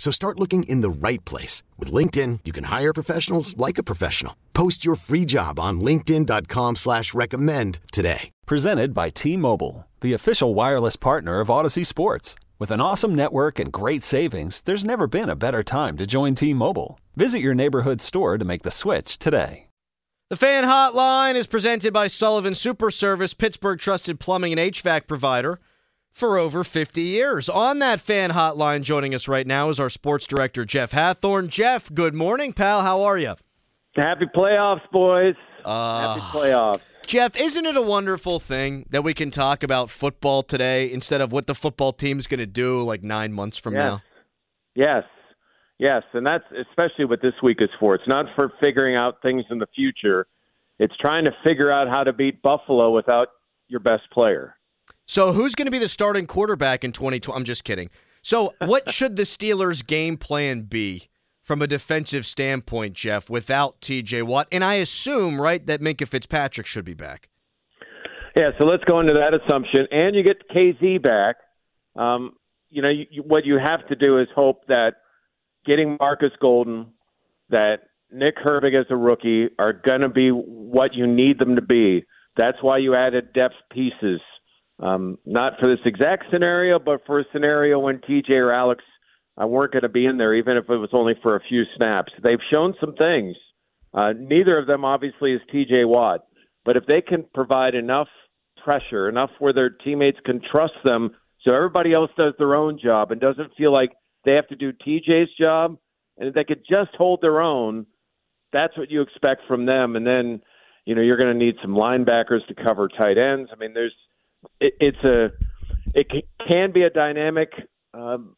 So start looking in the right place. With LinkedIn, you can hire professionals like a professional. Post your free job on linkedin.com slash recommend today. Presented by T-Mobile, the official wireless partner of Odyssey Sports. With an awesome network and great savings, there's never been a better time to join T-Mobile. Visit your neighborhood store to make the switch today. The fan hotline is presented by Sullivan Super Service, Pittsburgh trusted plumbing and HVAC provider for over 50 years. On that fan hotline, joining us right now is our sports director, Jeff Hathhorn. Jeff, good morning, pal. How are you? Happy playoffs, boys. Uh, Happy playoffs. Jeff, isn't it a wonderful thing that we can talk about football today instead of what the football team's going to do like nine months from yes. now? Yes. Yes, and that's especially what this week is for. It's not for figuring out things in the future. It's trying to figure out how to beat Buffalo without your best player. So, who's going to be the starting quarterback in 2020? I'm just kidding. So, what should the Steelers' game plan be from a defensive standpoint, Jeff, without TJ Watt? And I assume, right, that Minkah Fitzpatrick should be back. Yeah, so let's go into that assumption. And you get Kazee back. Um, you know, you, what you have to do is hope that getting Marcus Golden, that Nick Herbig as a rookie are going to be what you need them to be. That's why you added depth pieces. Um, not for this exact scenario, but for a scenario when TJ or Alex uh, weren't going to be in there, even if it was only for a few snaps. They've shown some things. Uh, neither of them, obviously, is TJ Watt. But if they can provide enough pressure, enough where their teammates can trust them, so everybody else does their own job and doesn't feel like they have to do TJ's job, and if they could just hold their own, that's what you expect from them. And then, you know, you're going to need some linebackers to cover tight ends. I mean, there's it, it's a it can be a dynamic um,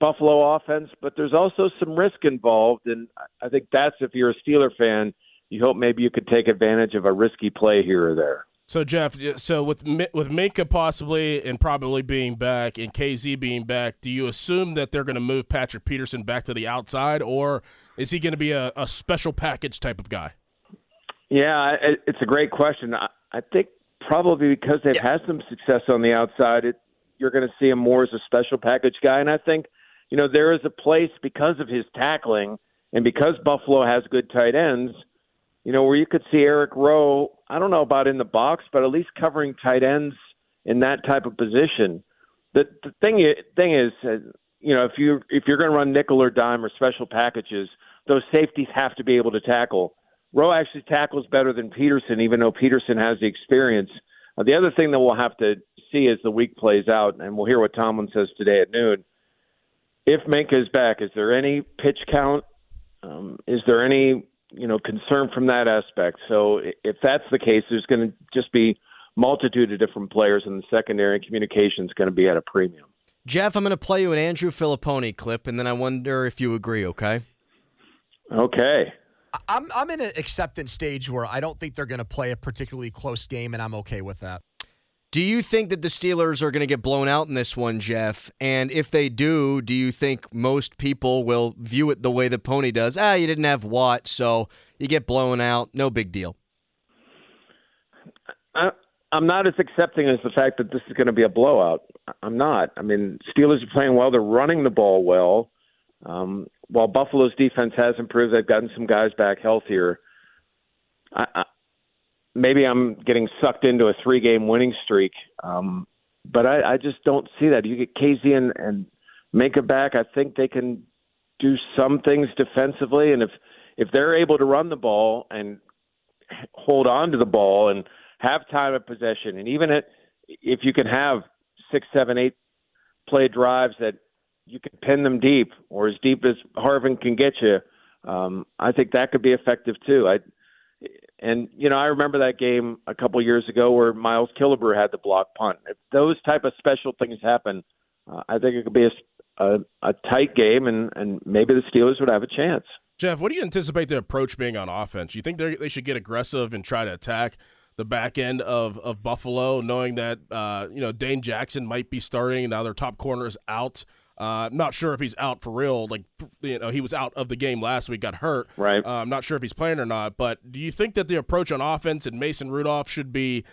Buffalo offense, but there's also some risk involved, and I think that's if you're a Steeler fan, you hope maybe you could take advantage of a risky play here or there. So Jeff, so with with Minkah possibly and probably being back and Kazee being back, do you assume that they're going to move Patrick Peterson back to the outside, or is he going to be a, a special package type of guy? Yeah, it's a great question. I think probably because they've yeah. had some success on the outside, it, you're going to see him more as a special package guy. And I think, you know, there is a place because of his tackling and because Buffalo has good tight ends – you know, where you could see Eric Rowe, I don't know about in the box, but at least covering tight ends in that type of position. The the thing thing is, uh, you know, if you if you're going to run nickel or dime or special packages, those safeties have to be able to tackle. Rowe actually tackles better than Peterson, even though Peterson has the experience. Uh, the other thing that we'll have to see as the week plays out, and we'll hear what Tomlin says today at noon. If Minkah is back, is there any pitch count? Um, is there any you know concern from that aspect. So if that's the case, there's going to just be multitude of different players in the secondary, and communication is going to be at a premium. Jeff, I'm going to play you an Andrew Fillipponi clip, and then I wonder if you agree. Okay. Okay. I'm I'm in an acceptance stage where I don't think they're going to play a particularly close game, and I'm okay with that. Do you think that the Steelers are going to get blown out in this one, Jeff? And if they do, do you think most people will view it the way the pony does? Ah, you didn't have Watt, so you get blown out. No big deal. I, I'm not as accepting as the fact that this is going to be a blowout. I'm not. I mean, Steelers are playing well. They're running the ball well. Um, while Buffalo's defense has improved, they've gotten some guys back healthier. I, maybe I'm getting sucked into a three game winning streak. Um, but I, I just don't see that. You get Kazee and, and Minkah back. I think they can do some things defensively, and if if they're able to run the ball and hold on to the ball and have time of possession, and even at, if you can have six, seven, eight play drives that you can pin them deep or as deep as Harvin can get you, um, I think that could be effective too. I and you know, I remember that game a couple years ago where Miles Killebrew had the block punt. If those type of special things happen, uh, I think it could be a, a, a tight game, and and maybe the Steelers would have a chance. Jeff, what do you anticipate the approach being on offense? You think they should get aggressive and try to attack the back end of, of Buffalo, knowing that uh, you know Dane Jackson might be starting. Now their top corner is out. Uh, I'm not sure if he's out for real. Like you know, he was out of the game last week, got hurt. Right. Uh, I'm not sure if he's playing or not. But do you think that the approach on offense and Mason Rudolph should be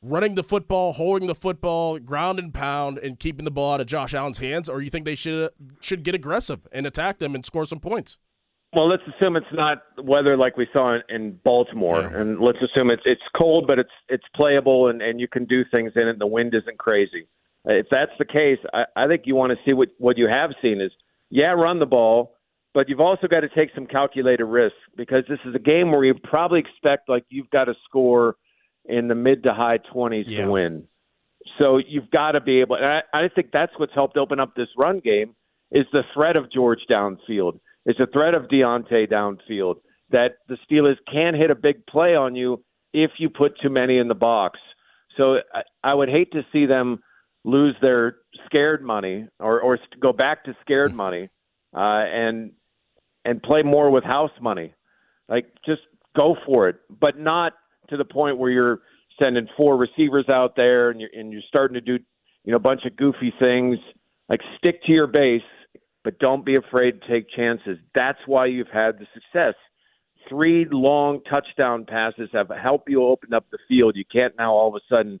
running the football, holding the football, ground and pound, and keeping the ball out of Josh Allen's hands, or you think they should should get aggressive and attack them and score some points? Well, let's assume it's not weather like we saw in, in Baltimore, Yeah. and let's assume it's it's cold, but it's it's playable and and you can do things in it. and The wind isn't crazy. If that's the case, I, I think you want to see what what you have seen is yeah, run the ball, but you've also got to take some calculated risks because this is a game where you probably expect like you've got to score in the mid to high twenties Yeah. to win. So you've got to be able. And I, I think that's what's helped open up this run game is the threat of George downfield. It's a threat of Diontae downfield that the Steelers can hit a big play on you if you put too many in the box. So I, I would hate to see them lose their scared money or or go back to scared money uh, and and play more with house money. Like just go for it, but not to the point where you're sending four receivers out there and you're and you're starting to do you know a bunch of goofy things. Like stick to your base, but don't be afraid to take chances. That's why you've had the success. Three long touchdown passes have helped you open up the field. You can't now all of a sudden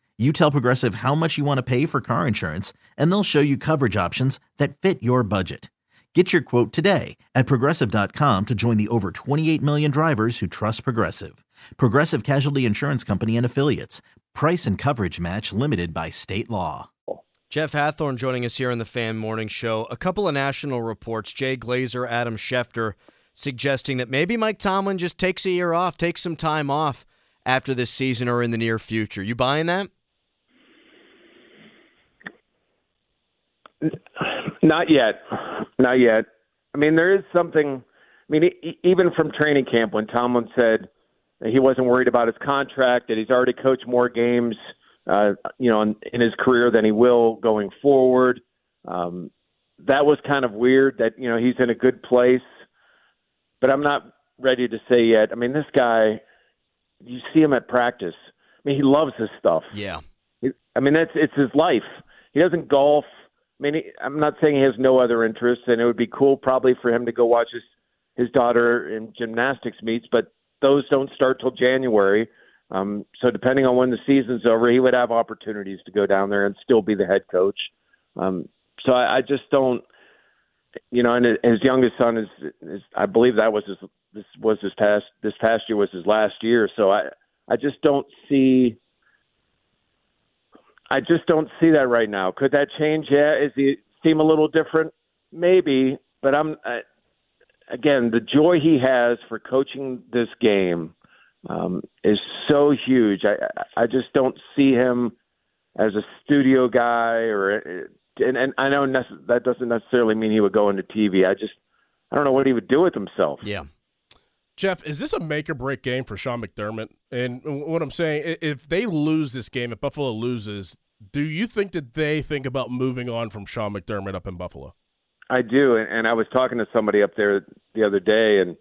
You tell Progressive how much you want to pay for car insurance, and they'll show you coverage options that fit your budget. Get your quote today at progressive.com to join the over 28 million drivers who trust Progressive. Progressive Casualty Insurance Company and Affiliates. Price and coverage match limited by state law. Jeff Hathhorn joining us here on the Fan Morning Show. A couple of national reports, Jay Glazer, Adam Schefter, suggesting that maybe Mike Tomlin just takes a year off, takes some time off after this season or in the near future. You buying that? Not yet. Not yet. I mean, there is something. I mean, e- even from training camp when Tomlin said that he wasn't worried about his contract, that he's already coached more games, uh, you know, in, in his career than he will going forward. Um, that was kind of weird. That you know he's in a good place, but I'm not ready to say yet. I mean, this guy, you see him at practice. I mean, he loves his stuff. Yeah. I mean, that's it's his life. He doesn't golf. I mean, I'm not saying he has no other interests, and it would be cool probably for him to go watch his his daughter in gymnastics meets, but those don't start till January. Um, so depending on when the season's over, he would have opportunities to go down there and still be the head coach. Um, so I, I just don't, you know, and his youngest son is, is I believe that was his this was his past this past year was his last year. So I I just don't see I just don't see that right now. Could that change? Yeah. Is he seem a little different? Maybe, but I'm I, again the joy he has for coaching this game um, is so huge. I I just don't see him as a studio guy or and and I know nece- that doesn't necessarily mean he would go into TV. I just I don't know what he would do with himself. Yeah. Jeff, is this a make or break game for Sean McDermott? And what I'm saying, if they lose this game, if Buffalo loses, do you think that they think about moving on from Sean McDermott up in Buffalo? I do, and, I was talking to somebody up there the other day, and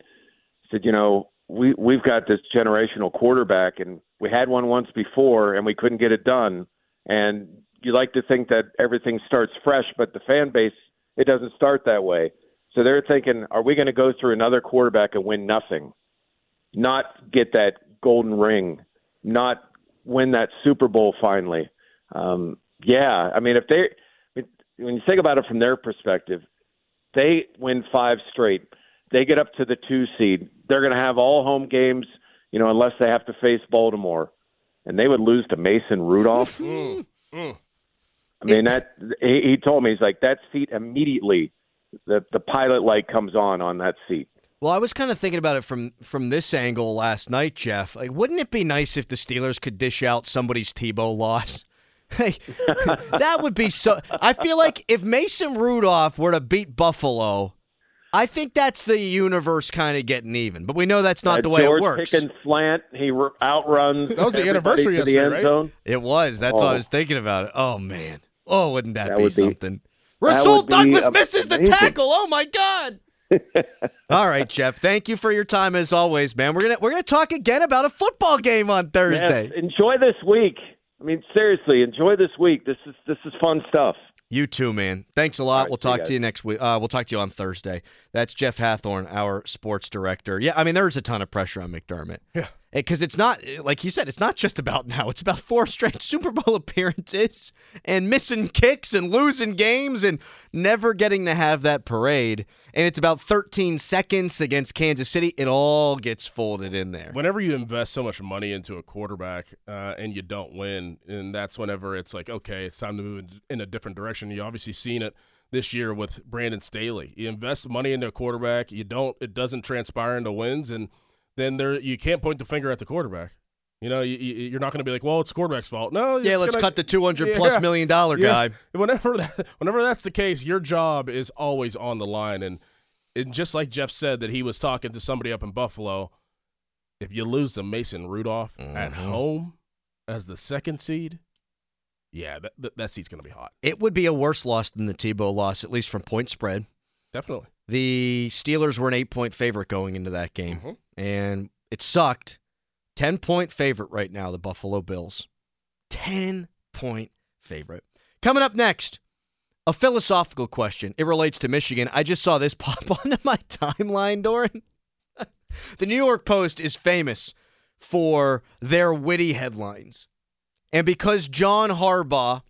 said, you know, we we've got this generational quarterback, and we had one once before, and we couldn't get it done. And you like to think that everything starts fresh, but the fan base it doesn't start that way. So they're thinking, are we going to go through another quarterback and win nothing, not get that golden ring, not win that Super Bowl finally? Um, yeah, I mean, if they when you think about it from their perspective, they win five straight. They get up to the two seed. They're going to have all home games, you know, unless they have to face Baltimore, and they would lose to Mason Rudolph. mm, mm. I mean, that he, he told me he's like that seat immediately. The the pilot light comes on on that seat. Well, I was kind of thinking about it from from this angle last night, Jeff. Like, wouldn't it be nice if the Steelers could dish out somebody's Tebow loss? Hey, that would be so. I feel like if Mason Rudolph were to beat Buffalo, I think that's the universe kind of getting even. But we know that's not that the way George it works. Pickens slant, he outruns. That was the anniversary to the yesterday, end right? zone. It was. That's Oh. what I was oh. thinking about it. Oh man. Oh, wouldn't that, That be would be- something? that Rasul would be Douglas misses the tackle. Oh my god. All right, Jeff. Thank you for your time as always, man. We're gonna we're gonna talk again about a football game on Thursday. Yes, enjoy this week. I mean, seriously, enjoy this week. This is this is fun stuff. You too, man. Thanks a lot. right, we'll see you talk to you next week. Uh, we'll talk to you on Thursday. That's Jeff Hathhorn, our sports director. Yeah, I mean, there's a ton of pressure on McDermott. Yeah. Because it's not, like you said, it's not just about now. It's about four straight Super Bowl appearances and missing kicks and losing games and never getting to have that parade. And it's about 13 seconds against Kansas City. It all gets folded in there. Whenever you invest so much money into a quarterback uh, and you don't win, and that's whenever it's like, okay, it's time to move in- in a different direction. You obviously seen it this year with Brandon Staley. You invest money into a quarterback, you don't, it doesn't transpire into wins, and then there you can't point the finger at the quarterback. You know, you, you're not going to be like, well, it's the quarterback's fault. No, Yeah, let's gonna- cut the 200 Yeah. million dollar Yeah. guy. Whenever that, whenever that's the case, your job is always on the line. And, and just like Jeff said that he was talking to somebody up in Buffalo, if you lose to Mason Rudolph at Mhm. home as the second seed, yeah, that that, that seat's going to be hot. It would be a worse loss than the Tebow loss, at least from point spread. Definitely. The Steelers were an eight point favorite going into that game, Mhm. And it sucked. 10 point favorite right now, the Buffalo Bills. 10 point favorite. Coming up next, a philosophical question. It relates to Michigan. I just saw this pop onto my timeline, Doran. the New York Post is famous for their witty headlines. And because John Harbaugh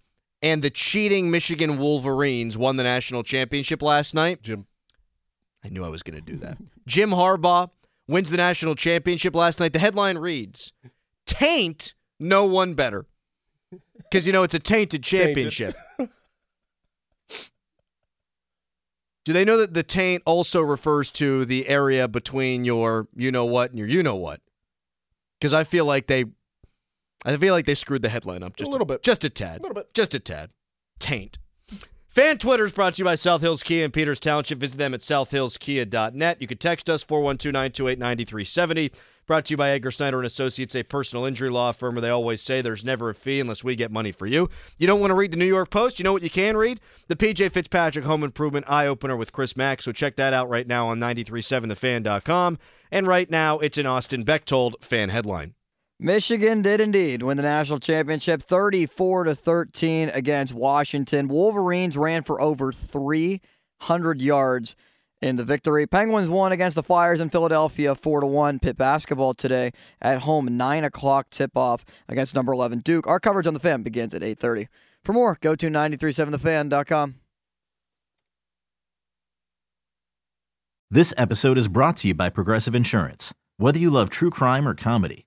and the cheating Michigan Wolverines won the national championship last night, Jim. I knew I was going to do that. Jim Harbaugh wins the national championship last night. The headline reads Taint no one better. Because, you know, it's a tainted championship. Do they know that the taint also refers to the area between your you know what and your you know what? Because I feel like they, I feel like they screwed the headline up just a little bit. just a tad, A little bit. just a tad. Taint. Fan Twitter is brought to you by South Hills Kia in Peters Township. Visit them at southhillskia.net. You can text us 412-928-9370. Brought to you by Edgar Snyder and Associates, a personal injury law firm where they always say there's never a fee unless we get money for you. You don't want to read the New York Post? You know what you can read? The PJ Fitzpatrick Home Improvement Eye Opener with Chris Mack. So check that out right now on 937thefan.com. And right now it's an Austin Bechtold fan headline. Michigan did indeed win the national championship 34 to 13 against Washington. Wolverines ran for over 300 yards in the victory. Penguins won against the Flyers in Philadelphia 4 to 1. Pitt basketball today at home 9 o'clock tip off against number 11 Duke. Our coverage on the fan begins at 8:30. For more, go to 937thefan.com. This episode is brought to you by Progressive Insurance. Whether you love true crime or comedy,